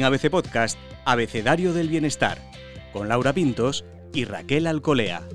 en ABC Podcast Abecedario del Bienestar, con Laura Pintos y Raquel Alcolea.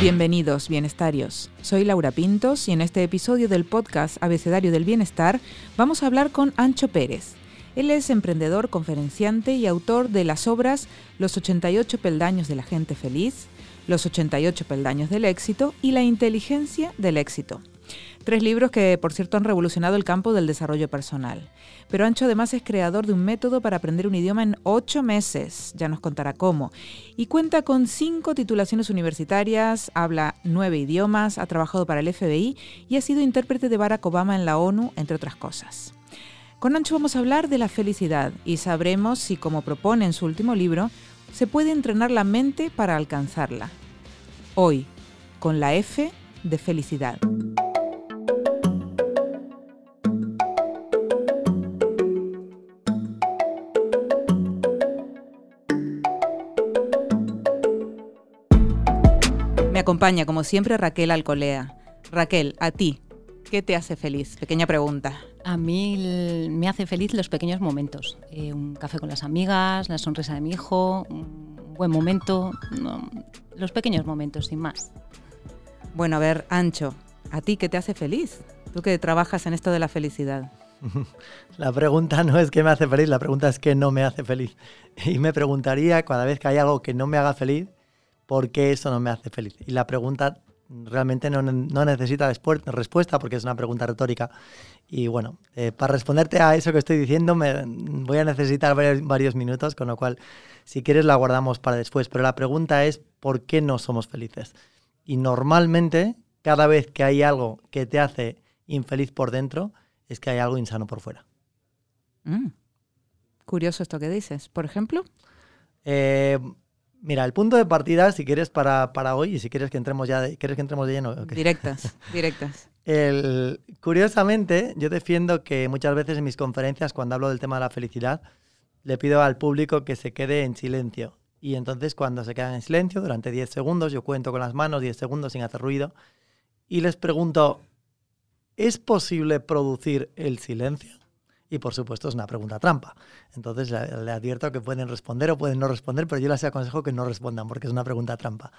Bienvenidos, bienestarios. Soy Laura Pintos y en este episodio del podcast Abecedario del Bienestar vamos a hablar con Ancho Pérez. Él es emprendedor, conferenciante y autor de las obras Los 88 peldaños de la gente feliz, Los 88 peldaños del éxito y La inteligencia del éxito. Tres libros que, por cierto, han revolucionado el campo del desarrollo personal. Pero Ancho además es creador de un método para aprender un idioma en ocho meses, ya nos contará cómo, y cuenta con cinco titulaciones universitarias, habla nueve idiomas, ha trabajado para el FBI y ha sido intérprete de Barack Obama en la ONU, entre otras cosas. Con Ancho vamos a hablar de la felicidad y sabremos si, como propone en su último libro, se puede entrenar la mente para alcanzarla. Hoy, con la F de felicidad. Me acompaña, como siempre, Raquel Alcolea. Raquel, a ti, ¿qué te hace feliz? Pequeña pregunta. A mí me hace feliz los pequeños momentos. Eh, un café con las amigas, la sonrisa de mi hijo, un buen momento. los pequeños momentos, sin más. Bueno, a ver, Ancho, ¿a ti qué te hace feliz? Tú que trabajas en esto de la felicidad. La pregunta no es qué me hace feliz, la pregunta es qué no me hace feliz. Y me preguntaría cada vez que hay algo que no me haga feliz, ¿por qué eso no me hace feliz? Y la pregunta realmente no, necesita respuesta porque es una pregunta retórica. Y bueno, eh, para responderte a eso que estoy diciendo me, voy a necesitar varios, minutos, con lo cual si quieres la guardamos para después. Pero la pregunta es, ¿por qué no somos felices? Y normalmente, cada vez que hay algo que te hace infeliz por dentro, es que hay algo insano por fuera. Mm. Curioso esto que dices. ¿Por ejemplo? Eh, Mira, el punto de partida, si quieres para, hoy y si quieres que entremos ya, de, ¿quieres que entremos de lleno? Directas, directas. Curiosamente, yo defiendo que muchas veces en mis conferencias, cuando hablo del tema de la felicidad, le pido al público que se quede en silencio. Y entonces cuando se quedan en silencio, durante 10 segundos, yo cuento con las manos 10 segundos sin hacer ruido, y les pregunto, ¿es posible producir el silencio? Y por supuesto es una pregunta trampa. Entonces le, advierto que pueden responder o pueden no responder, pero yo les aconsejo que no respondan porque es una pregunta trampa.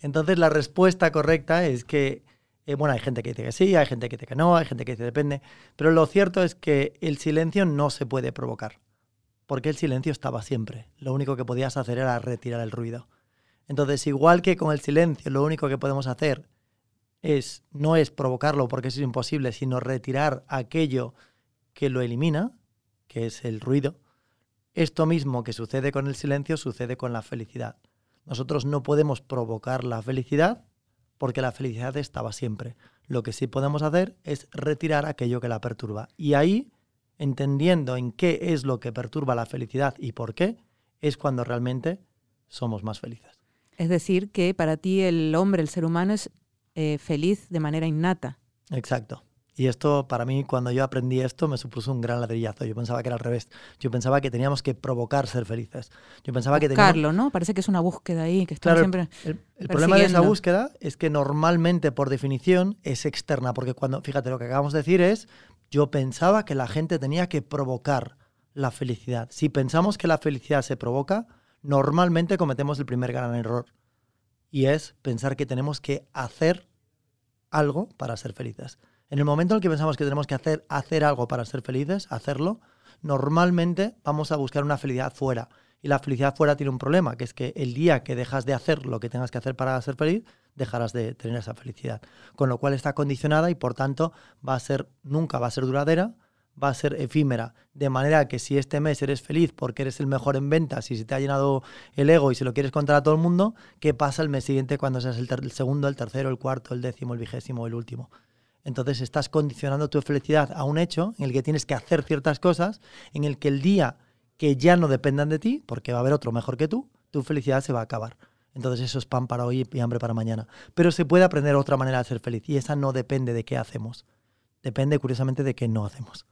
Entonces la respuesta correcta es que, eh, bueno, hay gente que dice que sí, hay gente que dice que no, hay gente que dice depende, pero lo cierto es que el silencio no se puede provocar, porque el silencio estaba siempre. Lo único que podías hacer era retirar el ruido. Entonces, igual que con el silencio, lo único que podemos hacer es no es provocarlo porque eso es imposible, sino retirar aquello que lo elimina, que es el ruido. Esto mismo que sucede con el silencio sucede con la felicidad. Nosotros no podemos provocar la felicidad porque la felicidad estaba siempre. Lo que sí podemos hacer es retirar aquello que la perturba. Y ahí, entendiendo en qué es lo que perturba la felicidad y por qué, es cuando realmente somos más felices. Es decir, que para ti el hombre, el ser humano, es eh, feliz de manera innata. Exacto. Y esto, para mí, cuando yo aprendí esto, me supuso un gran ladrillazo. Yo pensaba que era al revés. Yo pensaba que teníamos que provocar ser felices. Yo pensaba que teníamos... ¿no? Parece que es una búsqueda ahí, que claro, siempre. El, problema de esa búsqueda es que normalmente, por definición, es externa. Porque cuando, fíjate, lo que acabamos de decir es, yo pensaba que la gente tenía que provocar la felicidad. Si pensamos que la felicidad se provoca, normalmente cometemos el primer gran error. Y es pensar que tenemos que hacer algo para ser felices. En el momento en el que pensamos que tenemos que hacer, hacer algo para ser felices, hacerlo, normalmente vamos a buscar una felicidad fuera. Y la felicidad fuera tiene un problema, que es que el día que dejas de hacer lo que tengas que hacer para ser feliz, dejarás de tener esa felicidad. Con lo cual está condicionada y por tanto va a ser, nunca va a ser duradera, va a ser efímera. De manera que si este mes eres feliz porque eres el mejor en ventas y se te ha llenado el ego y se lo quieres contar a todo el mundo, ¿qué pasa el mes siguiente cuando seas el, el segundo, el tercero, el cuarto, el décimo, el vigésimo, el último? Entonces estás condicionando tu felicidad a un hecho en el que tienes que hacer ciertas cosas, en el que el día que ya no dependan de ti, porque va a haber otro mejor que tú, tu felicidad se va a acabar. Entonces eso es pan para hoy y hambre para mañana. Pero se puede aprender otra manera de ser feliz y esa no depende de qué hacemos. Depende curiosamente de qué no hacemos.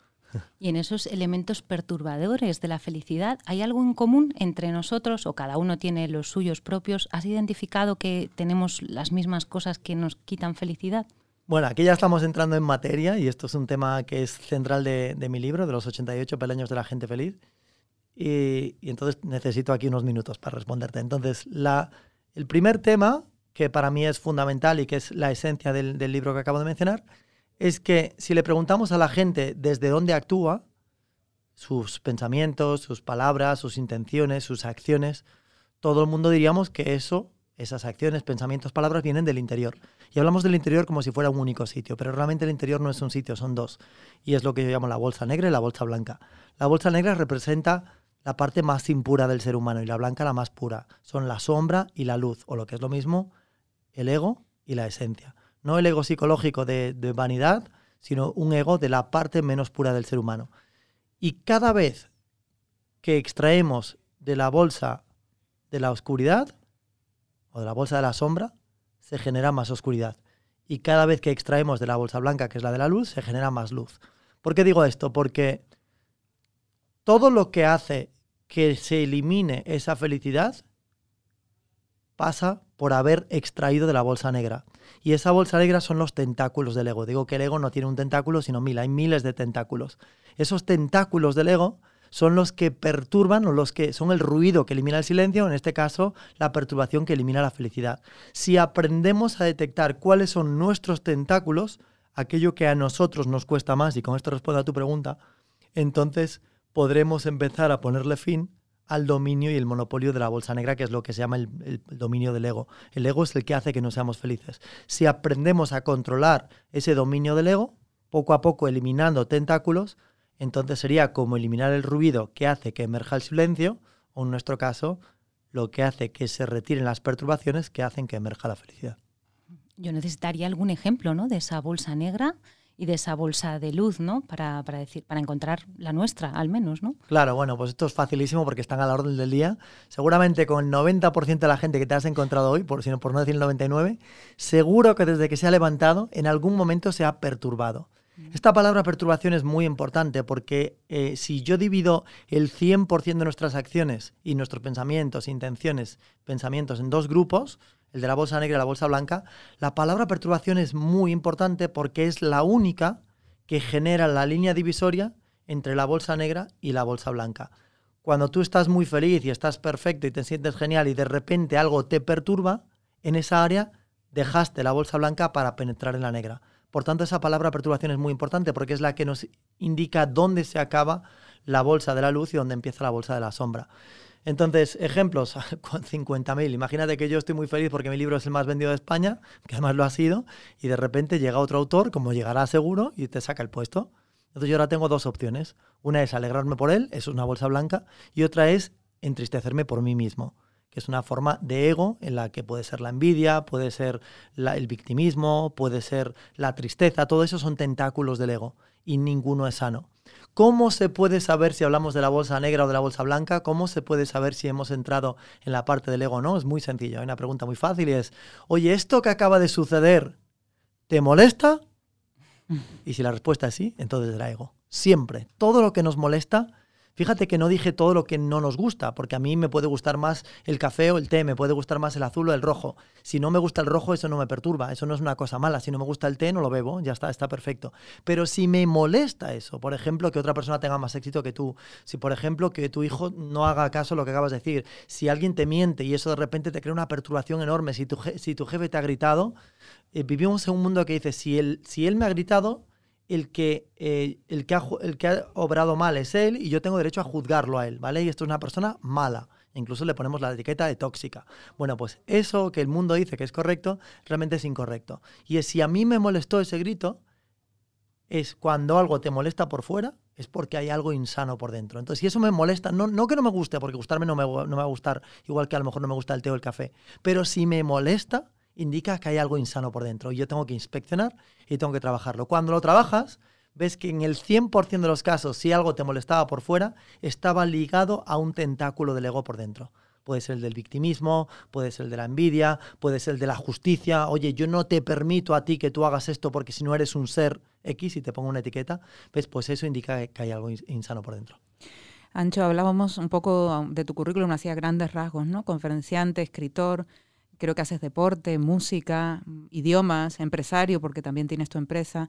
Y en esos elementos perturbadores de la felicidad, ¿hay algo en común entre nosotros o cada uno tiene los suyos propios? ¿Has identificado que tenemos las mismas cosas que nos quitan felicidad? Bueno, aquí ya estamos entrando en materia y esto es un tema que es central de, mi libro, de los 88 peldaños de la gente feliz. Y, entonces necesito aquí unos minutos para responderte. Entonces, el primer tema, que para mí es fundamental y que es la esencia del, del libro que acabo de mencionar, es que si le preguntamos a la gente desde dónde actúa, sus pensamientos, sus palabras, sus intenciones, sus acciones, todo el mundo diríamos que eso, esas acciones, pensamientos, palabras vienen del interior. Y hablamos del interior como si fuera un único sitio, pero realmente el interior no es un sitio, son dos. Y es lo que yo llamo la bolsa negra y la bolsa blanca. La bolsa negra representa la parte más impura del ser humano y la blanca la más pura. Son la sombra y la luz, o lo que es lo mismo, el ego y la esencia no el ego psicológico de, vanidad, sino un ego de la parte menos pura del ser humano. Y cada vez que extraemos de la bolsa de la oscuridad de la bolsa de la sombra, se genera más oscuridad. Y cada vez que extraemos de la bolsa blanca, que es la de la luz, se genera más luz. ¿Por qué digo esto? Porque todo lo que hace que se elimine esa felicidad pasa por haber extraído de la bolsa negra. Y esa bolsa negra son los tentáculos del ego. Digo que el ego no tiene un tentáculo, sino mil, hay miles de tentáculos. Esos tentáculos del ego son los que perturban o los que son el ruido que elimina el silencio, en este caso la perturbación que elimina la felicidad. Si aprendemos a detectar cuáles son nuestros tentáculos, aquello que a nosotros nos cuesta más, y con esto respondo a tu pregunta, entonces podremos empezar a ponerle fin al dominio y el monopolio de la bolsa negra, que es lo que se llama el, dominio del ego. El ego es el que hace que no seamos felices. Si aprendemos a controlar ese dominio del ego, poco a poco eliminando tentáculos, entonces sería como eliminar el ruido que hace que emerja el silencio, o en nuestro caso, lo que hace que se retiren las perturbaciones que hacen que emerja la felicidad. Yo necesitaría algún ejemplo ¿no? de esa bolsa negra y de esa bolsa de luz, ¿no? Para, para, decir, para encontrar la nuestra, al menos, ¿no? Claro, bueno, pues esto es facilísimo porque están a la orden del día. Seguramente con el 90% de la gente que te has encontrado hoy, por, sino por no decir el 99%, seguro que desde que se ha levantado, en algún momento se ha perturbado. Esta palabra perturbación es muy importante porque eh, si yo divido el 100% de nuestras acciones y nuestros pensamientos, intenciones, pensamientos en dos grupos, el de la bolsa negra y la bolsa blanca, la palabra perturbación es muy importante porque es la única que genera la línea divisoria entre la bolsa negra y la bolsa blanca. Cuando tú estás muy feliz y estás perfecto y te sientes genial y de repente algo te perturba, en esa área dejaste la bolsa blanca para penetrar en la negra. Por tanto, esa palabra perturbación es muy importante porque es la que nos indica dónde se acaba la bolsa de la luz y dónde empieza la bolsa de la sombra. Entonces, ejemplos, con 50.000. Imagínate que yo estoy muy feliz porque mi libro es el más vendido de España, que además lo ha sido, y de repente llega otro autor, como llegará seguro, y te saca el puesto. Entonces yo ahora tengo dos opciones. Una es alegrarme por él, es una bolsa blanca, y otra es entristecerme por mí mismo, que es una forma de ego en la que puede ser la envidia, puede ser el victimismo, puede ser la tristeza, todo eso son tentáculos del ego y ninguno es sano. ¿Cómo se puede saber si hablamos de la bolsa negra o de la bolsa blanca? ¿Cómo se puede saber si hemos entrado en la parte del ego o no? Es muy sencillo. Hay una pregunta muy fácil y es, oye, ¿esto que acaba de suceder te molesta? Y si la respuesta es sí, entonces era ego. Siempre. Todo lo que nos molesta Fíjate que no dije todo lo que no nos gusta, porque a mí me puede gustar más el café o el té, me puede gustar más el azul o el rojo. Si no me gusta el rojo, eso no me perturba, eso no es una cosa mala. Si no me gusta el té, no lo bebo, ya está, está perfecto. Pero si me molesta eso, por ejemplo, que otra persona tenga más éxito que tú, si por ejemplo que tu hijo no haga caso a lo que acabas de decir, si alguien te miente y eso de repente te crea una perturbación enorme, si tu, si tu jefe te ha gritado, eh, vivimos en un mundo que dice, si él, si él me ha gritado, el que, eh, el, que ha, el que ha obrado mal es él y yo tengo derecho a juzgarlo a él, ¿vale? Y esto es una persona mala. Incluso le ponemos la etiqueta de tóxica. Bueno, pues eso que el mundo dice que es correcto, realmente es incorrecto. Y es, si a mí me molestó ese grito, es cuando algo te molesta por fuera, es porque hay algo insano por dentro. Entonces, si eso me molesta, no, no que no me guste, porque gustarme no me, no me va a gustar, igual que a lo mejor no me gusta el té o el café, pero si me molesta, indica que hay algo insano por dentro. Y yo tengo que inspeccionar y tengo que trabajarlo. Cuando lo trabajas, ves que en el 100% de los casos, si algo te molestaba por fuera, estaba ligado a un tentáculo del ego por dentro. Puede ser el del victimismo, puede ser el de la envidia, puede ser el de la justicia. Oye, yo no te permito a ti que tú hagas esto porque si no eres un ser X y te pongo una etiqueta, ¿ves? Pues eso indica que hay algo insano por dentro. Ancho, hablábamos un poco de tu currículum, hacía grandes rasgos, ¿no? Conferenciante, escritor, creo que haces deporte, música, idiomas, empresario, porque también tienes tu empresa.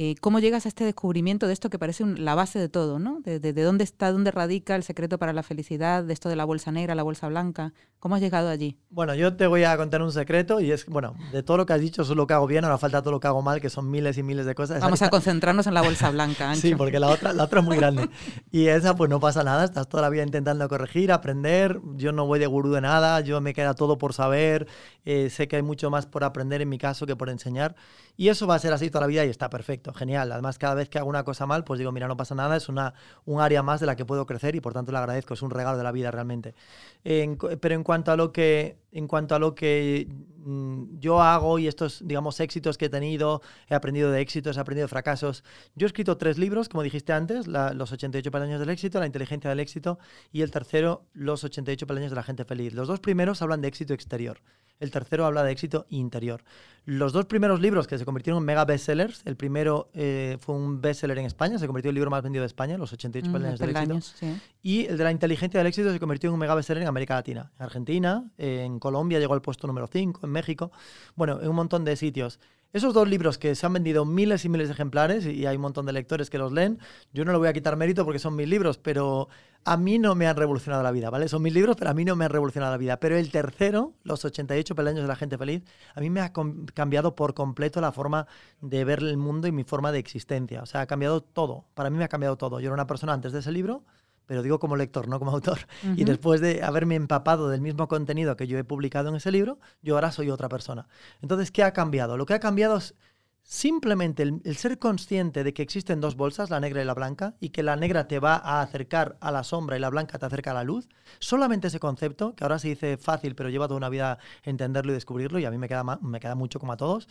Eh, ¿Cómo llegas a este descubrimiento de esto que parece la base de todo, ¿no? De, dónde está, dónde radica el secreto para la felicidad, de esto de la bolsa negra, la bolsa blanca. ¿Cómo has llegado allí? Bueno, yo te voy a contar un secreto y es, bueno, de todo lo que has dicho, eso es lo que hago bien, ahora falta todo lo que hago mal, que son miles y miles de cosas. Vamos a concentrarnos en la bolsa blanca, sí, porque la otra, la otra es muy grande. Y esa, pues no pasa nada, estás toda la vida intentando corregir, aprender. Yo no voy de gurú de nada, yo me queda todo por saber. Eh, sé que hay mucho más por aprender en mi caso que por enseñar. Y eso va a ser así toda la vida y está perfecto, genial. Además, cada vez que hago una cosa mal, pues digo, mira, no pasa nada, es una, un área más de la que puedo crecer y por tanto le agradezco, es un regalo de la vida realmente. pero en cuanto a lo que, en cuanto a lo que mm, yo hago y estos, digamos, éxitos que he tenido, he aprendido de éxitos, he aprendido de fracasos. Yo he escrito tres libros, como dijiste antes, Los 88 peldaños del éxito, La inteligencia del éxito y el tercero, Los 88 peldaños de la gente feliz. Los dos primeros hablan de éxito exterior el tercero habla de éxito interior. Los dos primeros libros que se convirtieron en mega bestsellers, el primero eh, fue un bestseller en España, se convirtió en el libro más vendido de España, Los 88 mm, peldaños del éxito. Y el de la inteligencia del éxito se convirtió en un mega bestseller en América Latina, en Argentina, en Colombia llegó al puesto número 5, en México, bueno, en un montón de sitios. Esos dos libros que se han vendido miles y miles de ejemplares y hay un montón de lectores que los leen, yo no le voy a quitar mérito porque son mis libros, pero a mí no me han revolucionado la vida, ¿vale? Son mis libros, pero a mí no me han revolucionado la vida. Pero el tercero, Los 88 peldaños de la gente feliz, a mí me ha cambiado por completo la forma de ver el mundo y mi forma de existencia. O sea, ha cambiado todo. Para mí me ha cambiado todo. Yo era una persona antes de ese libro pero digo como lector, no como autor. Y después de haberme empapado del mismo contenido que yo he publicado en ese libro, yo ahora soy otra persona. Entonces, ¿qué ha cambiado? Lo que ha cambiado es simplemente el, ser consciente de que existen dos bolsas, la negra y la blanca, y que la negra te va a acercar a la sombra y la blanca te acerca a la luz. Solamente ese concepto, que ahora se dice fácil, pero lleva toda una vida entenderlo y descubrirlo, y a mí me queda, me queda mucho como a todos,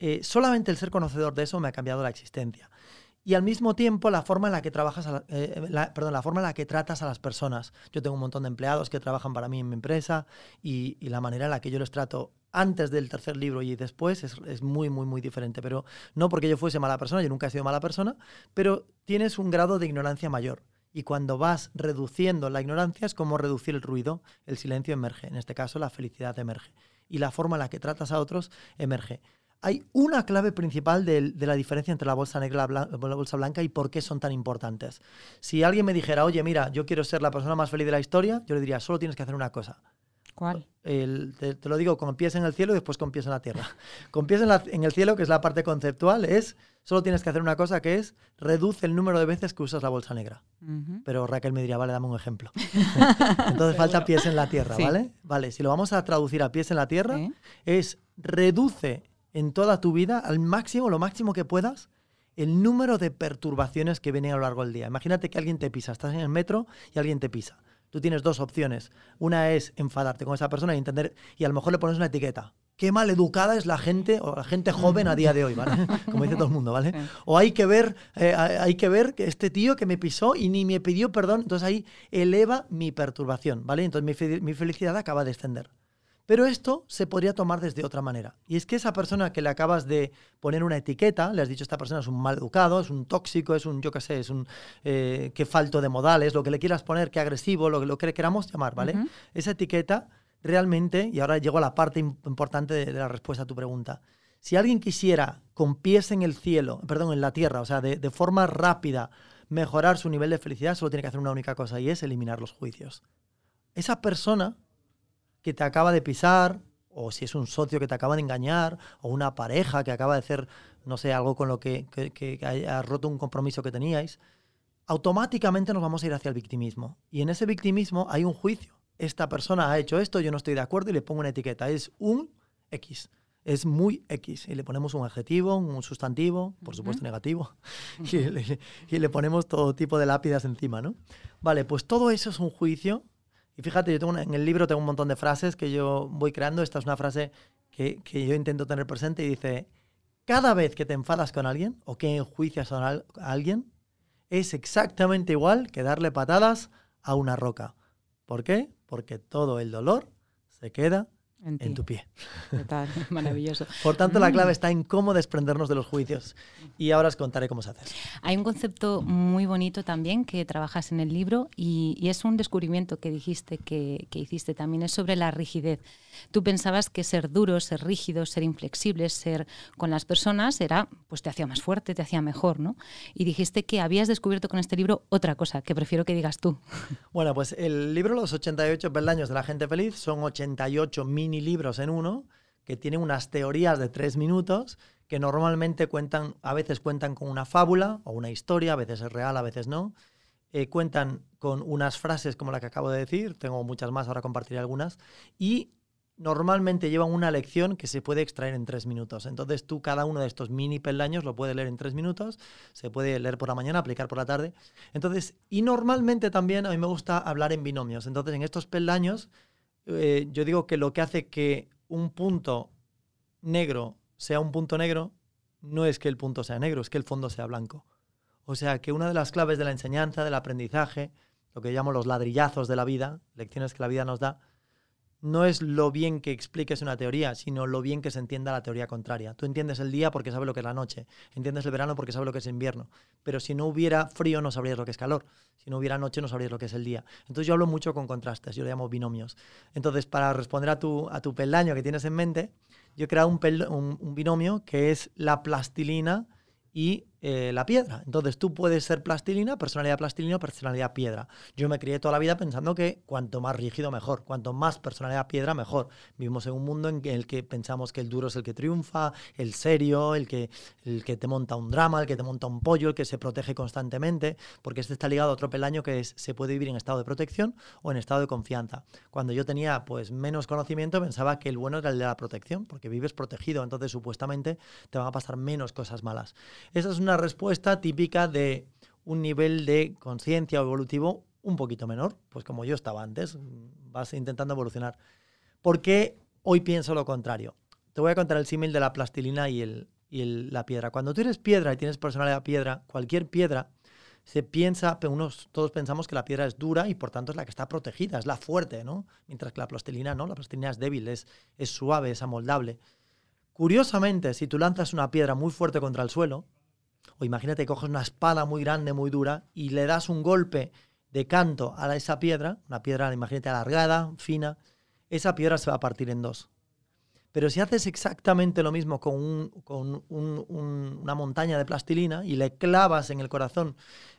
eh, solamente el ser conocedor de eso me ha cambiado la existencia y al mismo tiempo la forma en la que trabajas, eh, perdón, la forma en la que tratas a las personas. Yo tengo un montón de empleados que trabajan para mí en mi empresa y, la manera en la que yo les trato antes del tercer libro y después es, es, muy, muy, muy diferente. Pero no porque yo fuese mala persona, yo nunca he sido mala persona, pero tienes un grado de ignorancia mayor. Y cuando vas reduciendo la ignorancia es como reducir el ruido, el silencio emerge. En este caso, la felicidad emerge. Y la forma en la que tratas a otros emerge hay una clave principal de, la diferencia entre la bolsa negra y la, bolsa blanca y por qué son tan importantes. Si alguien me dijera, oye, mira, yo quiero ser la persona más feliz de la historia, yo le diría, solo tienes que hacer una cosa. ¿Cuál? te, lo digo con pies en el cielo y después con pies en la tierra. Con pies en, el cielo, que es la parte conceptual, es solo tienes que hacer una cosa que es reduce el número de veces que usas la bolsa negra. Pero Raquel me diría, vale, dame un ejemplo. Entonces falta pies en la tierra, ¿vale? Vale, si lo vamos a traducir a pies en la tierra, es reduce en toda tu vida, al máximo, lo máximo que puedas, el número de perturbaciones que vienen a lo largo del día. Imagínate que alguien te pisa, estás en el metro y alguien te pisa. Tú tienes dos opciones. Una es enfadarte con esa persona y entender, y a lo mejor le pones una etiqueta. Qué mal educada es la gente o la gente joven a día de hoy, ¿vale? Como dice todo el mundo, ¿vale? O hay que ver, eh, hay que ver que este tío que me pisó y ni me pidió perdón, entonces ahí eleva mi perturbación, ¿vale? Entonces mi, mi felicidad acaba de descender. Pero esto se podría tomar desde otra manera. Y es que esa persona que le acabas de poner una etiqueta, le has dicho esta persona es un mal educado, es un tóxico, es un, yo qué sé, es un eh, que falto de modales, lo que le quieras poner, que agresivo, lo, lo que le queramos llamar, ¿vale? Esa etiqueta realmente, y ahora llego a la parte importante de, la respuesta a tu pregunta. Si alguien quisiera con pies en el cielo, perdón, en la tierra, o sea, de, de forma rápida, mejorar su nivel de felicidad, solo tiene que hacer una única cosa y es eliminar los juicios. Esa persona que te acaba de pisar, o si es un socio que te acaba de engañar, o una pareja que acaba de hacer, no sé, algo con lo que, que, haya roto un compromiso que teníais, automáticamente nos vamos a ir hacia el victimismo. Y en ese victimismo hay un juicio. Esta persona ha hecho esto, yo no estoy de acuerdo y le pongo una etiqueta. Es un X. Es muy X. Y le ponemos un adjetivo, un sustantivo, por supuesto negativo, y le, y le ponemos todo tipo de lápidas encima, ¿no? Vale, pues todo eso es un juicio y fíjate, yo tengo en el libro tengo un montón de frases que yo voy creando. Esta es una frase que, que yo intento tener presente y dice, cada vez que te enfadas con alguien o que enjuicias a alguien, es exactamente igual que darle patadas a una roca. ¿Por qué? porque todo el dolor se queda En, en tu pie. Total. Maravilloso. Por tanto, la Mm. clave está en cómo desprendernos de los juicios. Y ahora os contaré cómo se hace. Hay un concepto muy bonito también que trabajas en el libro y, y es un descubrimiento que dijiste que, que hiciste también, es sobre la rigidez. Tú pensabas que ser duro, ser rígido, ser inflexible, ser con las personas era, pues te hacía más fuerte, te hacía mejor, ¿no? Y dijiste que habías descubierto con este libro otra cosa, que prefiero que digas tú. Bueno, pues el libro Los 88 peldaños de la gente feliz son 88 mini libros en uno que tienen unas teorías de tres minutos que normalmente cuentan, a veces cuentan con una fábula o una historia, a veces es real, a veces no. Eh, cuentan con unas frases como la que acabo de decir, tengo muchas más, ahora compartiré algunas, y normalmente llevan una lección que se puede extraer en tres minutos. Entonces tú cada uno de estos mini peldaños lo puedes leer en tres minutos, se puede leer por la mañana, aplicar por la tarde. Entonces, y normalmente también a mí me gusta hablar en binomios. Entonces, en estos peldaños, eh, yo digo que lo que hace que un punto negro sea un punto negro no es que el punto sea negro, es que el fondo sea blanco. O sea, que una de las claves de la enseñanza, del aprendizaje, lo que llamo los ladrillazos de la vida, lecciones que la vida nos da, no es lo bien que expliques una teoría, sino lo bien que se entienda la teoría contraria. Tú entiendes el día porque sabes lo que es la noche, entiendes el verano porque sabes lo que es invierno, pero si no hubiera frío no sabrías lo que es calor, si no hubiera noche no sabrías lo que es el día. Entonces yo hablo mucho con contrastes, yo lo llamo binomios. Entonces, para responder a tu, a tu peldaño que tienes en mente, yo he creado un binomio que es la plastilina y eh, la piedra. Entonces tú puedes ser plastilina, personalidad plastilina personalidad piedra. Yo me crié toda la vida pensando que cuanto más rígido mejor, cuanto más personalidad piedra mejor. Vivimos en un mundo en el que pensamos que el duro es el que triunfa, el serio, el que, el que te monta un drama, el que te monta un pollo, el que se protege constantemente, porque este está ligado a otro peldaño que es se puede vivir en estado de protección o en estado de confianza. Cuando yo tenía pues menos conocimiento pensaba que el bueno era el de la protección, porque vives protegido, entonces supuestamente te van a pasar menos cosas malas. Esa es una respuesta típica de un nivel de conciencia evolutivo un poquito menor, pues como yo estaba antes, vas intentando evolucionar. ¿Por qué hoy pienso lo contrario? Te voy a contar el símil de la plastilina y, el, y el- la piedra. Cuando tú eres piedra y tienes personalidad piedra, cualquier piedra se piensa, unos, todos pensamos que la piedra es dura y por tanto es la que está protegida, es la fuerte, ¿no? Mientras que la plastilina no, la plastilina es débil, es, es suave, es amoldable. Curiosamente, si tú lanzas una piedra muy fuerte contra el suelo, o imagínate coges una espada muy grande, muy dura, y le das un golpe de canto a esa piedra, una piedra, imagínate, alargada, fina, esa piedra se va a partir en dos. Pero si haces exactamente lo mismo con, un- con un- un- una montaña de plastilina y le clavas en el corazón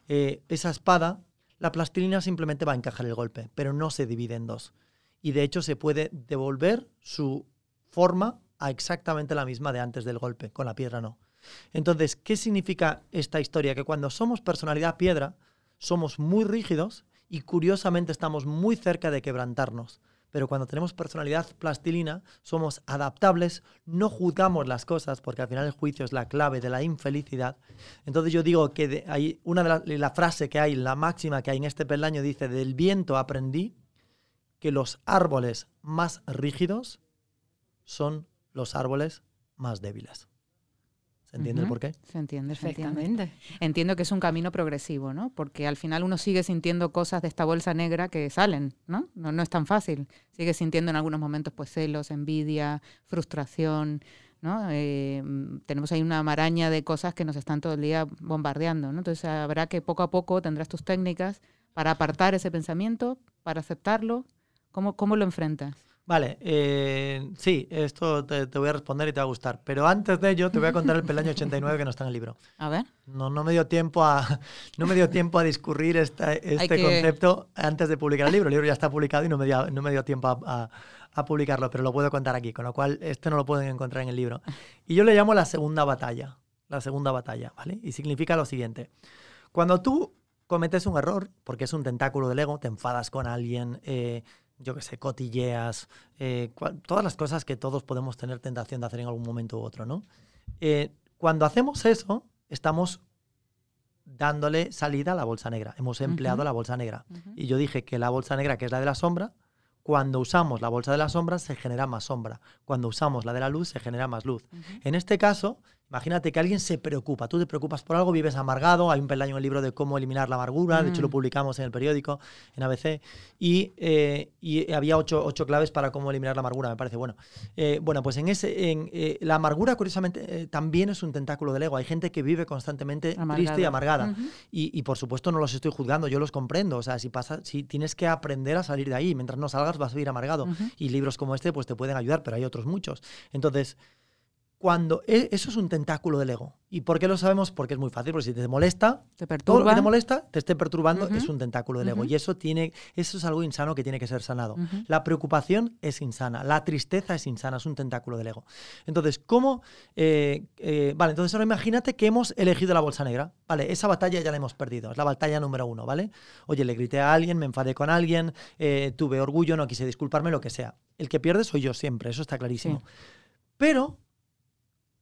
eh, esa espada, la plastilina simplemente va a encajar el golpe, pero no se divide en dos. Y de hecho se puede devolver su forma a exactamente la misma de antes del golpe, con la piedra no. Entonces, ¿qué significa esta historia? Que cuando somos personalidad piedra, somos muy rígidos y curiosamente estamos muy cerca de quebrantarnos. Pero cuando tenemos personalidad plastilina, somos adaptables, no juzgamos las cosas, porque al final el juicio es la clave de la infelicidad. Entonces yo digo que hay una de la, la que hay, la máxima que hay en este peldaño dice, del viento aprendí que los árboles más rígidos son los árboles más débiles. ¿Se entiende el Ujú. por qué? Se entiende. Perfectamente. Entiendo que es un camino progresivo, ¿no? Porque al final uno sigue sintiendo cosas de esta bolsa negra que salen, ¿no? No, no es tan fácil. Sigue sintiendo en algunos momentos pues celos, envidia, frustración, ¿no? Eh, tenemos ahí una maraña de cosas que nos están todo el día bombardeando, ¿no? Entonces habrá que poco a poco tendrás tus técnicas para apartar ese pensamiento, para aceptarlo. ¿Cómo, cómo lo enfrentas? Vale, eh, sí, esto te, te voy a responder y te va a gustar. Pero antes de ello, te voy a contar el peldaño 89 que no está en el libro. A ver. No, no me dio tiempo a, no me dio tiempo a discurrir esta- este que- concepto antes de publicar el libro. El libro ya está publicado y no me dio, no me dio tiempo a, a- a publicarlo, pero lo puedo contar aquí, con lo cual este no lo pueden encontrar en el libro. Y yo le llamo la segunda batalla, la segunda batalla, ¿vale? Y significa lo siguiente. Cuando tú cometes un error, porque es un tentáculo del ego, te enfadas con alguien, eh, yo qué sé, cotilleas, eh, cual- todas las cosas que todos podemos tener tentación de hacer en algún momento u otro, ¿no? Eh, cuando hacemos eso, estamos dándole salida a la bolsa negra. Hemos empleado la bolsa negra. Y yo dije que la bolsa negra, que es la de la sombra, cuando usamos la bolsa de la sombra se genera más sombra. Cuando usamos la de la luz se genera más luz. En este caso, Imagínate que alguien se preocupa, tú te preocupas por algo, vives amargado, hay un peldaño en el libro de cómo eliminar la amargura, de hecho lo Mm. publicamos en el periódico, en ABC, y, eh, y había ocho, ocho claves para cómo eliminar la amargura, me parece bueno. Eh, bueno, pues en ese, en, eh, la amargura, curiosamente, también es un tentáculo del ego. Hay gente que vive constantemente triste y amargada. Y, y, por supuesto no los estoy juzgando, yo los comprendo. O sea, si pasa, si tienes que aprender a salir de ahí, mientras no salgas vas a vivir amargado. Y libros como este pues te pueden ayudar, pero hay otros muchos. Entonces, cuando e- eso es un tentáculo del ego. ¿Y por qué lo sabemos? Porque es muy fácil, porque si te molesta, Te todo lo que perturba. te molesta, te esté perturbando, es un tentáculo del ego. Y eso tiene, eso es algo insano que tiene que ser sanado. La preocupación es insana, la tristeza es insana, es un tentáculo del ego. Entonces, ¿cómo? eh, eh, vale, entonces ahora imagínate que hemos elegido la bolsa negra. Vale, esa batalla ya la hemos perdido, es la batalla número uno, ¿vale? Oye, le grité a alguien, me enfadé con alguien, eh, tuve orgullo, no quise disculparme, lo que sea. El que pierde soy yo siempre, eso está clarísimo. Pero,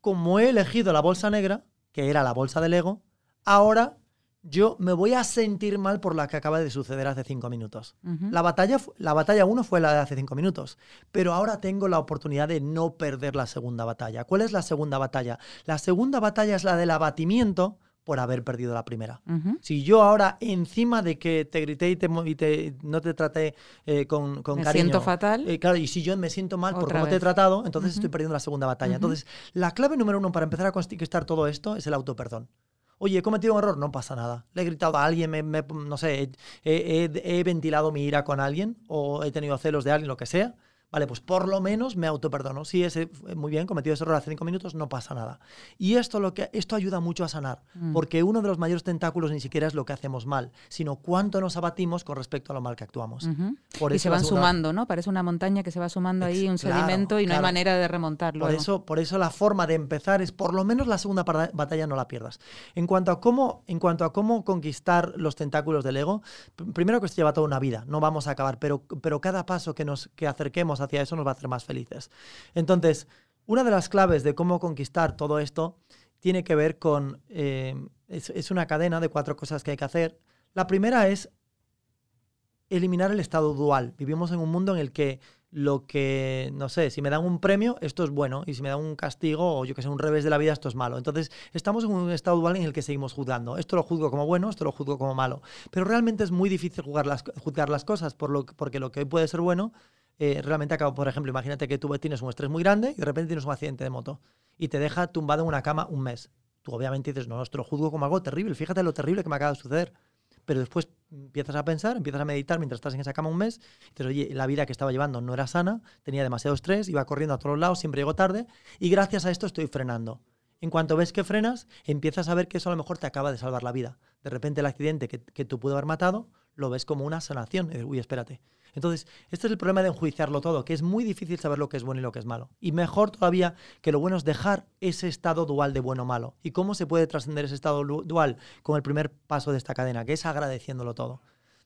como he elegido la bolsa negra, que era la bolsa del ego, ahora yo me voy a sentir mal por la que acaba de suceder hace cinco minutos. La batalla, la batalla 1 fue la de hace cinco minutos, pero ahora tengo la oportunidad de no perder la segunda batalla. ¿Cuál es la segunda batalla? La segunda batalla es la del abatimiento por haber perdido la primera. Si yo ahora, encima de que te grité y, te, mo- y te- no te traté eh, con, con Me cariño... siento fatal. eh, claro, y si yo me siento mal por cómo te he tratado, entonces estoy perdiendo la segunda batalla. Ujú. Entonces, la clave número uno para empezar a conquistar todo esto es el autoperdón. Oye, he cometido un error, no pasa nada. Le he gritado a alguien, me- me- no sé, he, he- he ventilado mi ira con alguien o he tenido celos de alguien, lo que sea. Vale, pues por lo menos me autoperdono. Sí, ese, muy bien, cometido ese error hace cinco minutos, no pasa nada. Y esto, lo que, esto ayuda mucho a sanar, Mm. porque uno de los mayores tentáculos ni siquiera es lo que hacemos mal, sino cuánto nos abatimos con respecto a lo mal que actuamos. Ujú. Por Y se van segunda- sumando, ¿no? Parece una montaña que se va sumando ahí, un claro, sedimento y no hay manera de remontarlo. Por eso, por eso la forma de empezar es por lo menos la segunda batalla no la pierdas. En cuanto a cómo, en cuanto a cómo conquistar los tentáculos del ego, pr- primero que esto lleva toda una vida, no vamos a acabar, pero, pero cada paso que nos que acerquemos hacia eso nos va a hacer más felices. Entonces, una de las claves de cómo conquistar todo esto tiene que ver con eh, es, una cadena de cuatro cosas que hay que hacer. La primera es eliminar el estado dual. Vivimos en un mundo en el que lo que, no sé, si me dan un premio, esto es bueno, y si me dan un castigo o yo que sé, un revés de la vida, esto es malo. Entonces, estamos en un estado dual en el que seguimos juzgando. Esto lo juzgo como bueno, esto lo juzgo como malo. Pero realmente es muy difícil juzgar las cosas, por lo, porque lo que hoy puede ser bueno, eh, realmente acaba, por ejemplo, imagínate que tú tienes un estrés muy grande y de repente tienes un accidente de moto y te deja tumbado en una cama un mes. Tú obviamente dices, no, esto lo juzgo como algo terrible, fíjate lo terrible que me acaba de suceder pero después empiezas a pensar, empiezas a meditar mientras estás en esa cama un mes, y dices, oye, la vida que estaba llevando no era sana, tenía demasiado estrés, iba corriendo a todos lados, siempre llego tarde, y gracias a esto estoy frenando. En cuanto ves que frenas, empiezas a ver que eso a lo mejor te acaba de salvar la vida. De repente el accidente que, que tú pudo haber matado, lo ves como una sanación. Uy, espérate. Entonces, este es el problema de enjuiciarlo todo, que es muy difícil saber lo que es bueno y lo que es malo. Y mejor todavía que lo bueno es dejar ese estado dual de bueno o malo. ¿Y cómo se puede trascender ese estado dual? Con el primer paso de esta cadena, que es agradeciéndolo todo.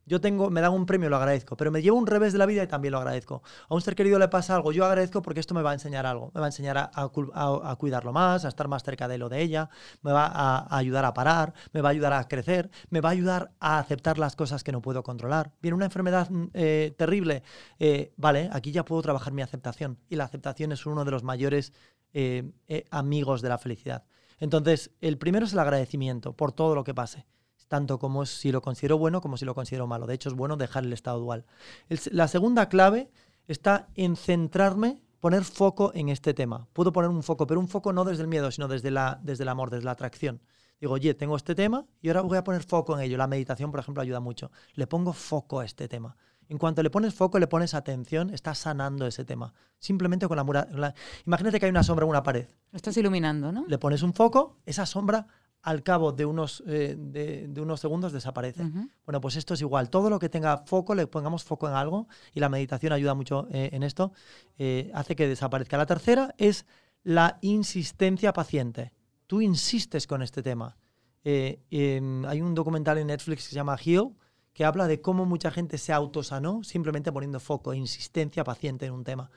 Yo tengo, me dan un premio, lo agradezco, pero me llevo un revés de la vida y también lo agradezco. A un ser querido le pasa algo, yo agradezco porque esto me va a enseñar algo. Me va a enseñar a, cuidarlo más, a estar más cerca de lo de ella, me va a, ayudar a parar, me va a ayudar a crecer, me va a ayudar a aceptar las cosas que no puedo controlar. Viene una enfermedad mm, eh, terrible, eh, vale, aquí ya puedo trabajar mi aceptación. Y la aceptación es uno de los mayores eh, amigos de la felicidad. Entonces, el primero es el agradecimiento por todo lo que pase tanto como si lo considero bueno como si lo considero malo. De hecho, es bueno dejar el estado dual. El la segunda clave está en centrarme, poner foco en este tema. Puedo poner un foco, pero un foco no desde el miedo, sino desde, la, desde el amor, desde la atracción. Digo, oye, tengo este tema y ahora voy a poner foco en ello. La meditación, por ejemplo, ayuda mucho. Le pongo foco a este tema. En cuanto le pones foco, le pones atención, estás sanando ese tema. Simplemente con la mura. la- Imagínate que hay una sombra en una pared Lo estás iluminando, ¿no? le pones un foco, esa sombra al cabo de unos, eh, de, de unos segundos desaparece. Bueno, pues esto es igual. Todo lo que tenga foco, le pongamos foco en algo y la meditación ayuda mucho eh, en esto, eh, hace que desaparezca. La tercera es la insistencia paciente. Tú insistes con este tema. Hay un documental en Netflix que se llama Heal, que habla de cómo mucha gente se autosanó simplemente poniendo foco, insistencia paciente en un tema.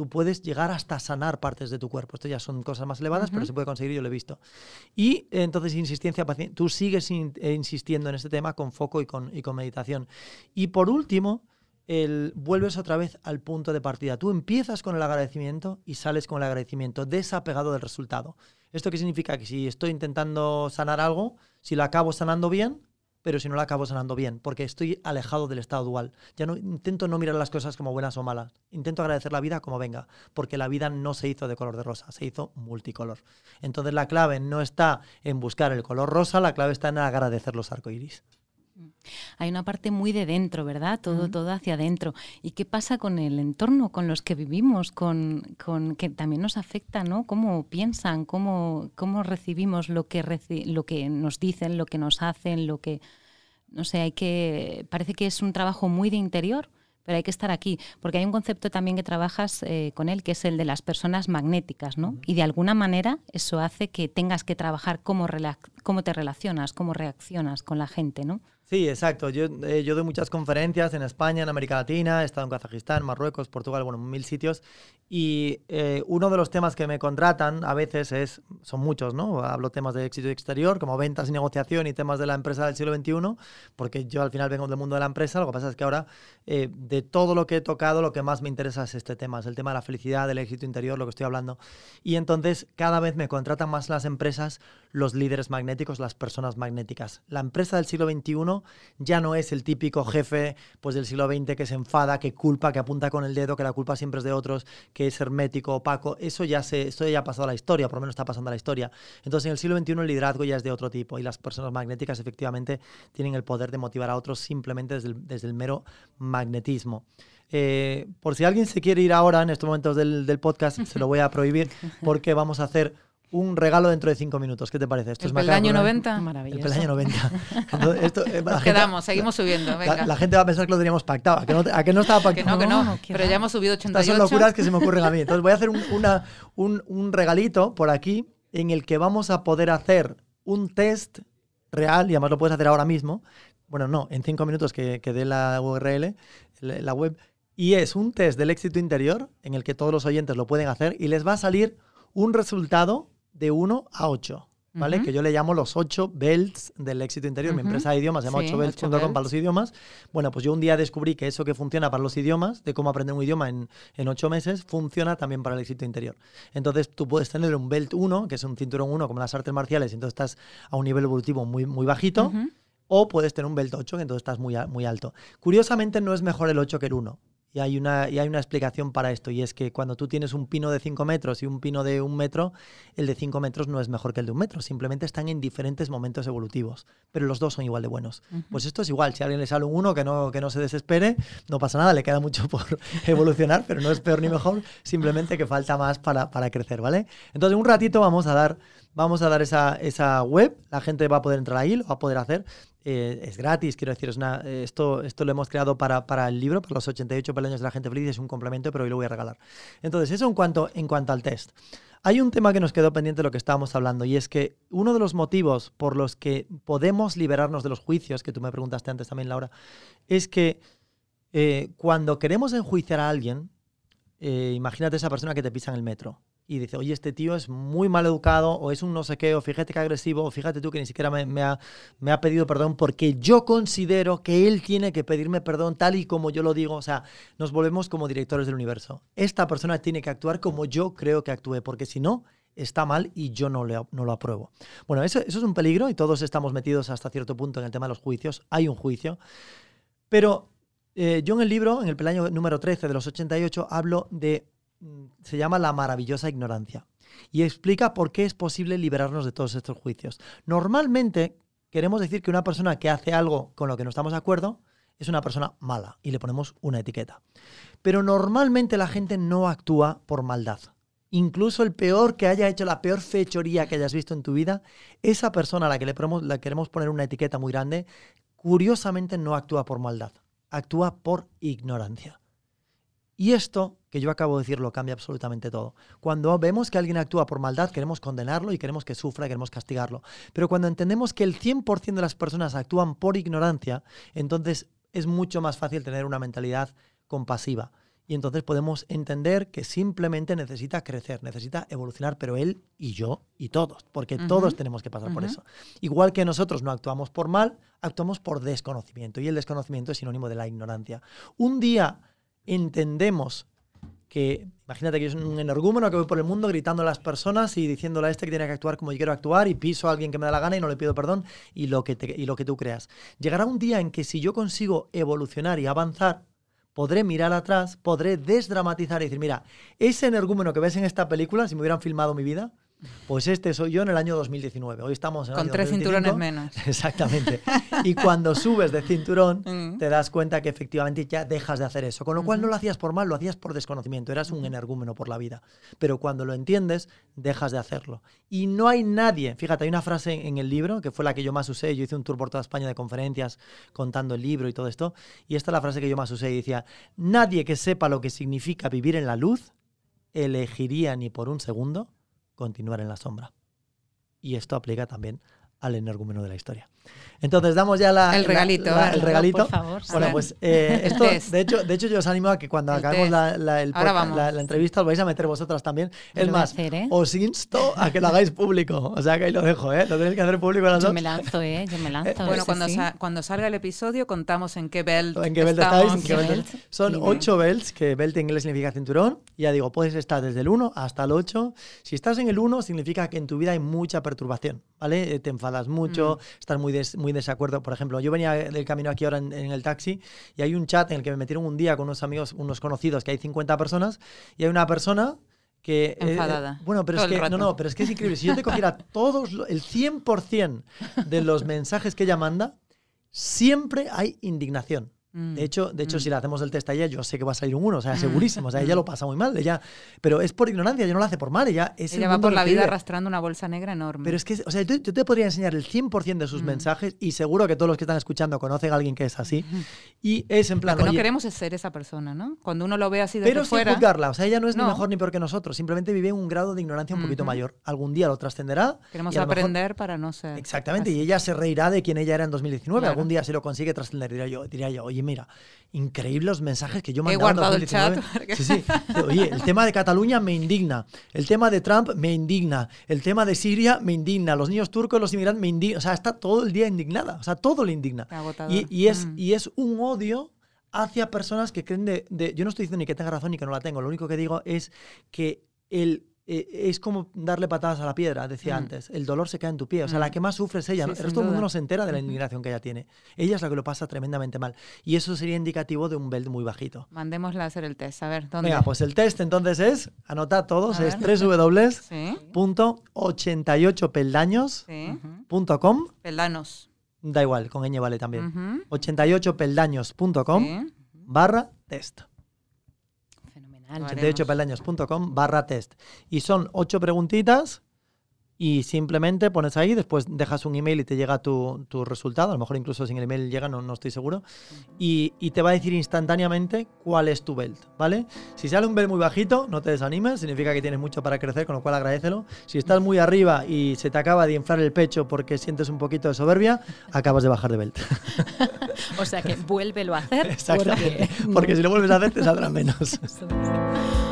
Tú puedes llegar hasta sanar partes de tu cuerpo. Esto ya son cosas más elevadas, pero Ujú. se puede conseguir, yo lo he visto. Y entonces, insistencia paciente. Tú sigues in- eh, insistiendo en este tema con foco y con, y con meditación. Y por último, el, vuelves otra vez al punto de partida. Tú empiezas con el agradecimiento y sales con el agradecimiento, desapegado del resultado. ¿Esto qué significa? Que si estoy intentando sanar algo, si lo acabo sanando bien, pero si no lo acabo sanando bien, porque estoy alejado del estado dual. Ya no intento no mirar las cosas como buenas o malas. Intento agradecer la vida como venga, porque la vida no se hizo de color de rosa, se hizo multicolor. Entonces la clave no está en buscar el color rosa, la clave está en agradecer los arcoíris. Hay una parte muy de dentro, ¿verdad? Todo, todo hacia adentro. ¿Y qué pasa con el entorno, con los que vivimos, con, con que también nos afecta, ¿no? Cómo piensan, cómo, cómo recibimos lo que, lo que nos dicen, lo que nos hacen, lo que no sé, hay que parece que es un trabajo muy de interior pero hay que estar aquí, porque hay un concepto también que trabajas eh, con él, que es el de las personas magnéticas, ¿no? Y de alguna manera eso hace que tengas que trabajar cómo, cómo te relacionas, cómo reaccionas con la gente, ¿no? Sí, exacto. Yo, eh, doy muchas conferencias en España, en América Latina, he estado en Kazajistán, Marruecos, Portugal, bueno, mil sitios. Y eh, uno de los temas que me contratan a veces es, son muchos, ¿no? Hablo temas de éxito exterior, como ventas y negociación y temas de la empresa del siglo XXI, porque yo al final vengo del mundo de la empresa. Lo que pasa es que ahora, eh, de todo lo que he tocado, lo que más me interesa es este tema, es el tema de la felicidad, del éxito interior, lo que estoy hablando. Y entonces, cada vez me contratan más las empresas, los líderes magnéticos, las personas magnéticas. La empresa del siglo XXI ya no es el típico jefe pues, del siglo XX que se enfada, que culpa, que apunta con el dedo, que la culpa siempre es de otros, que es hermético, opaco. Eso ya, se, eso ya ha pasado a la historia, por lo menos está pasando a la historia. Entonces, en el siglo XXI el liderazgo ya es de otro tipo y las personas magnéticas efectivamente tienen el poder de motivar a otros simplemente desde el, mero magnetismo. Eh, por si alguien se quiere ir ahora en estos momentos del podcast, se lo voy a prohibir porque vamos a hacer un regalo dentro de cinco minutos. ¿Qué te parece? Esto ¿El es peldaño 90? Maravilloso. El peldaño 90. esto, eh, Nos quedamos, seguimos subiendo. Venga. La, gente va a pensar que lo teníamos pactado. ¿A que no, a que no estaba pactado? Que no, que no. pero ya hemos subido 88. Estas son locuras que se me ocurren a mí. Entonces voy a hacer un, una, un, un regalito por aquí en el que vamos a poder hacer un test real, y además lo puedes hacer ahora mismo. Bueno, no, en cinco minutos que, que dé la URL, la web. Y es un test del éxito interior en el que todos los oyentes lo pueden hacer y les va a salir un resultado de 1 a 8. ¿Vale? Que yo le llamo los 8 belts del éxito interior. Mi empresa de idiomas se llama 8belts.com para los idiomas. Bueno, pues yo un día descubrí que eso que funciona para los idiomas, de cómo aprender un idioma en, en 8 meses, funciona también para el éxito interior. Entonces tú puedes tener un belt 1, que es un cinturón 1 como las artes marciales, y entonces estás a un nivel evolutivo muy, muy bajito. O puedes tener un belt 8, que entonces estás muy, muy alto. Curiosamente no es mejor el 8 que el 1. Y hay, una, y hay una explicación para esto, y es que cuando tú tienes un pino de 5 metros y un pino de un metro, el de 5 metros no es mejor que el de un metro, simplemente están en diferentes momentos evolutivos, pero los dos son igual de buenos. Pues esto es igual, si a alguien le sale un uno, que no, que no se desespere, no pasa nada, le queda mucho por evolucionar, pero no es peor ni mejor, simplemente que falta más para, para crecer, ¿vale? Entonces, un ratito vamos a dar, vamos a dar esa, esa web, la gente va a poder entrar ahí, lo va a poder hacer. Eh, es gratis, quiero decir, una, esto, esto lo hemos creado para, para, el libro, para los 88 peldaños de la gente feliz, es un complemento, pero hoy lo voy a regalar. Entonces, eso en cuanto, en cuanto al test. Hay un tema que nos quedó pendiente de lo que estábamos hablando, y es que uno de los motivos por los que podemos liberarnos de los juicios, que tú me preguntaste antes también, Laura, es que eh, cuando queremos enjuiciar a alguien, eh, imagínate esa persona que te pisa en el metro y dice, oye, este tío es muy mal educado, o es un no sé qué, o fíjate que agresivo, o fíjate tú que ni siquiera me, ha, me, ha, pedido perdón porque yo considero que él tiene que pedirme perdón tal y como yo lo digo. O sea, nos volvemos como directores del universo. Esta persona tiene que actuar como yo creo que actúe, porque si no, está mal y yo no, le, no lo apruebo. Bueno, eso, eso es un peligro y todos estamos metidos hasta cierto punto en el tema de los juicios. Hay un juicio. Pero eh, yo en el libro, en el peldaño número 13 de los 88, hablo de se llama La maravillosa ignorancia y explica por qué es posible liberarnos de todos estos juicios. Normalmente queremos decir que una persona que hace algo con lo que no estamos de acuerdo es una persona mala y le ponemos una etiqueta. Pero normalmente la gente no actúa por maldad. Incluso el peor que haya hecho la peor fechoría que hayas visto en tu vida, esa persona a la que le, le queremos poner una etiqueta muy grande, curiosamente no actúa por maldad, actúa por ignorancia. Y esto que yo acabo de decir lo cambia absolutamente todo. Cuando vemos que alguien actúa por maldad, queremos condenarlo y queremos que sufra queremos castigarlo. Pero cuando entendemos que el 100% de las personas actúan por ignorancia, entonces es mucho más fácil tener una mentalidad compasiva. Y entonces podemos entender que simplemente necesita crecer, necesita evolucionar, pero él y yo y todos, porque todos tenemos que pasar por eso. Igual que nosotros no actuamos por mal, actuamos por desconocimiento. Y el desconocimiento es sinónimo de la ignorancia. Un día entendemos que imagínate que yo soy un energúmeno que voy por el mundo gritando a las personas y diciéndole a este que tiene que actuar como yo quiero actuar y piso a alguien que me da la gana y no le pido perdón y lo que, te- y lo que tú creas. Llegará un día en que si yo consigo evolucionar y avanzar, podré mirar atrás, podré desdramatizar y decir, mira, ese energúmeno que ves en esta película, si me hubieran filmado mi vida, pues este soy yo en el año 2019. Hoy estamos en el Con año tres 2025. cinturones menos. Exactamente. Y cuando subes de cinturón, Mm. te das cuenta que efectivamente ya dejas de hacer eso. Con lo cual no lo hacías por mal, lo hacías por desconocimiento. Eras un energúmeno por la vida. Pero cuando lo entiendes, dejas de hacerlo. Y no hay nadie, fíjate, hay una frase en el libro que fue la que yo más usé. Yo hice un tour por toda España de conferencias contando el libro y todo esto. Y esta es la frase que yo más usé y decía, nadie que sepa lo que significa vivir en la luz elegiría ni por un segundo continuar en la sombra. Y esto aplica también al energúmeno de la historia. Entonces damos ya la, El regalito, la- el regalito. Por favor, Bueno, pues eh, esto, de hecho, de hecho yo os animo a que cuando El acabemos la, la- el Ahora podcast- vamos. la- la entrevista os vais a meter vosotras también. Lo Es más, hacer, ¿eh? os insto a que lo hagáis público. O sea que ahí lo dejo, ¿eh? Lo tenéis que hacer público las Yo dos. me lanzo, ¿eh? Yo me lanzo. Bueno, sí, cuando, sí. sa- cuando salga el episodio contamos en qué belt ¿En qué belt estamos. estáis? ¿En qué belt? belt? Son Dime. 8 belts, que belt en inglés significa cinturón. Y Ya digo, puedes estar desde el 1 hasta el 8. Si estás en el 1, significa que en tu vida hay mucha perturbación, ¿vale? Eh, Te enfadas mucho, estás muy, des- muy desacuerdo. Por ejemplo, yo venía del camino aquí ahora en, en el taxi y hay un chat en el que me metieron un día con unos amigos, unos conocidos, que hay 50 personas, y hay una persona que... eh, Enfadada, eh, bueno, pero todo es que... No, no, pero es que es increíble. Si yo te cogiera todos, el 100% de los mensajes que ella manda, siempre hay indignación. Mm. De hecho, de hecho Mm. si le hacemos el test a ella, yo sé que va a salir un 1, o sea, segurísimo. O sea, ella lo pasa muy mal. Ella, pero es por ignorancia, ella no lo hace por mal. Ella es el Ella va mundo por la el vida vive. arrastrando una bolsa negra enorme. Pero es que, o sea, yo, yo te podría enseñar el 100% de Mm. sus mensajes y seguro que todos los que están escuchando conocen a alguien que es así. Y es en plan, Lo que no queremos es ser esa persona, ¿no? Cuando uno lo ve así desde pero sin fuera. juzgarla. O sea, ella no es ni No. mejor ni peor que nosotros. Simplemente vive en un grado de ignorancia un poquito mayor. Algún día lo trascenderá. Queremos y a lo mejor- aprender para no ser. Exactamente, así. y ella se reirá de quien ella era en 2019. Claro. Algún día si lo consigue trascender, dirá yo, diría yo, oye, mira, increíbles los mensajes que yo He mandaba en guardado el 2019. chat porque- Sí, sí. Oye, el tema de Cataluña me indigna, el tema de Trump me indigna, el tema de Siria me indigna, los niños turcos, los inmigrantes me indigna, o sea, está todo el día indignada, o sea, todo le indigna. Y, y es, Mm. y es un odio hacia personas que creen de, de- Yo no estoy diciendo ni que tenga razón ni que no la tengo, lo único que digo es que el, eh, es como darle patadas a la piedra, decía Mm. antes. El dolor se cae en tu pie. O sea, la Mm. que más sufre es ella. El resto del mundo no se entera de la indignación que ella tiene. Ella es la que lo pasa tremendamente mal. Y eso sería indicativo de un belt muy bajito. Mandémosla a hacer el test. A ver, ¿dónde? Venga, pues el test entonces es, anotad todos, A es ver. Sí, 3w.88peldaños.com. sí. Peldanos. Da igual, con ñ vale también. Ujú. 88peldaños.com Sí. barra test. Fenomenal. Vale. 88peldaños.com barra test. Y son ocho preguntitas y simplemente pones ahí, después dejas un email y te llega tu, tu resultado. A lo mejor incluso sin el email llega, no, no estoy seguro. Y, y te va a decir instantáneamente cuál es tu belt, ¿vale? Si sale un belt muy bajito, no te desanimes, significa que tienes mucho para crecer, con lo cual agradecelo. Si estás muy arriba y se te acaba de inflar el pecho porque sientes un poquito de soberbia, acabas de bajar de belt. O sea que vuélvelo a hacer. Exactamente. porque- Porque si lo vuelves a hacer te saldrá menos.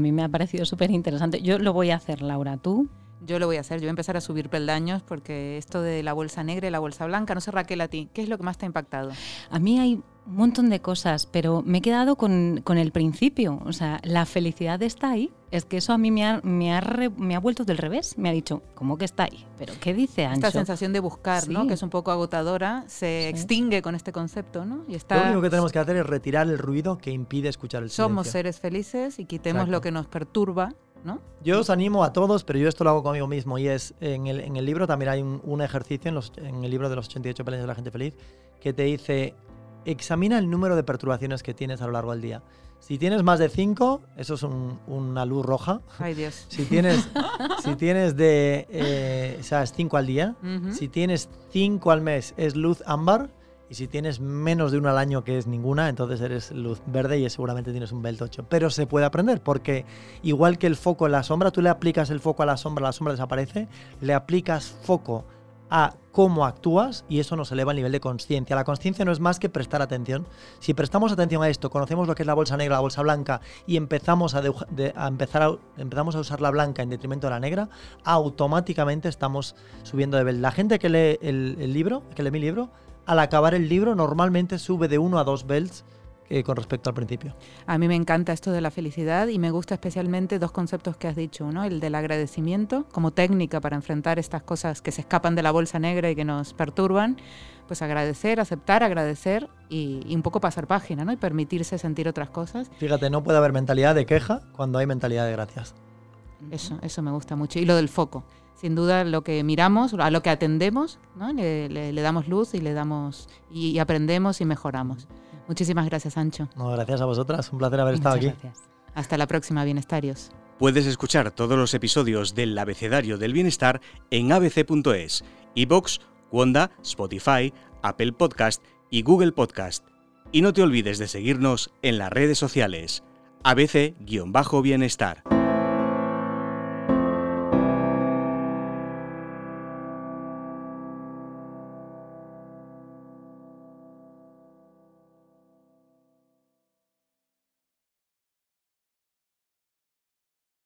A mí me ha parecido súper interesante. Yo lo voy a hacer, Laura. ¿Tú? Yo lo voy a hacer. Yo voy a empezar a subir peldaños porque esto de la bolsa negra y la bolsa blanca, no sé Raquel a ti, ¿qué es lo que más te ha impactado? A mí hay un montón de cosas, pero me he quedado con, con el principio. O sea, la felicidad está ahí. Es que eso a mí me ha, me ha, re- me ha vuelto del revés. Me ha dicho, ¿cómo que está ahí? ¿Pero qué dice Ancho? Esta sensación de buscar, ¿no? Sí. Que es un poco agotadora, se Sí. extingue con este concepto, ¿no? Y Lo está único que tenemos que hacer es retirar el ruido que impide escuchar el somos silencio. seres felices y quitemos Exacto. lo que nos perturba, ¿no? Yo os animo a todos, pero yo esto lo hago conmigo mismo y es en el, en el libro también hay un, un ejercicio en, los- en el libro de los 88 peldaños de la gente feliz que te dice examina el número de perturbaciones que tienes a lo largo del día. Si tienes más de 5, eso es un- una luz roja. Ay, Dios. Si tienes, si tienes de, eh, o sea, 5 al día, si tienes 5 al mes es luz ámbar y si tienes menos de una al año que es ninguna, entonces eres luz verde y seguramente tienes un belt 8. Pero se puede aprender porque igual que el foco en la sombra, tú le aplicas el foco a la sombra, la sombra desaparece, le aplicas foco a cómo actúas y eso nos eleva el nivel de conciencia. La conciencia no es más que prestar atención. Si prestamos atención a esto, conocemos lo que es la bolsa negra, la bolsa blanca y empezamos a, empezar empezamos a usar la blanca en detrimento de la negra, automáticamente estamos subiendo de nivel. La gente que lee el, el libro, que lee mi libro, al acabar el libro normalmente sube de uno a dos belts eh, con respecto al principio. A mí me encanta esto de la felicidad y me gusta especialmente dos conceptos que has dicho, ¿no? El del agradecimiento como técnica para enfrentar estas cosas que se escapan de la bolsa negra y que nos perturban, pues agradecer, aceptar, agradecer y, y un poco pasar página, ¿no? Y permitirse sentir otras cosas. Fíjate, no puede haber mentalidad de queja cuando hay mentalidad de gracias. Eso, eso me gusta mucho. Y lo del foco. Sin duda, lo que miramos, a lo que atendemos, ¿no? le, le, le damos luz y le damos y, y aprendemos y mejoramos. Muchísimas gracias, Ancho. No, gracias a vosotras. Un placer haber estado Muchas aquí. gracias. Hasta la próxima, bienestarios. Puedes escuchar todos los episodios del Abecedario del Bienestar en abc.es, iBox, Wanda, Spotify, Apple Podcast y Google Podcast. Y no te olvides de seguirnos en las redes sociales. ABC-Bienestar.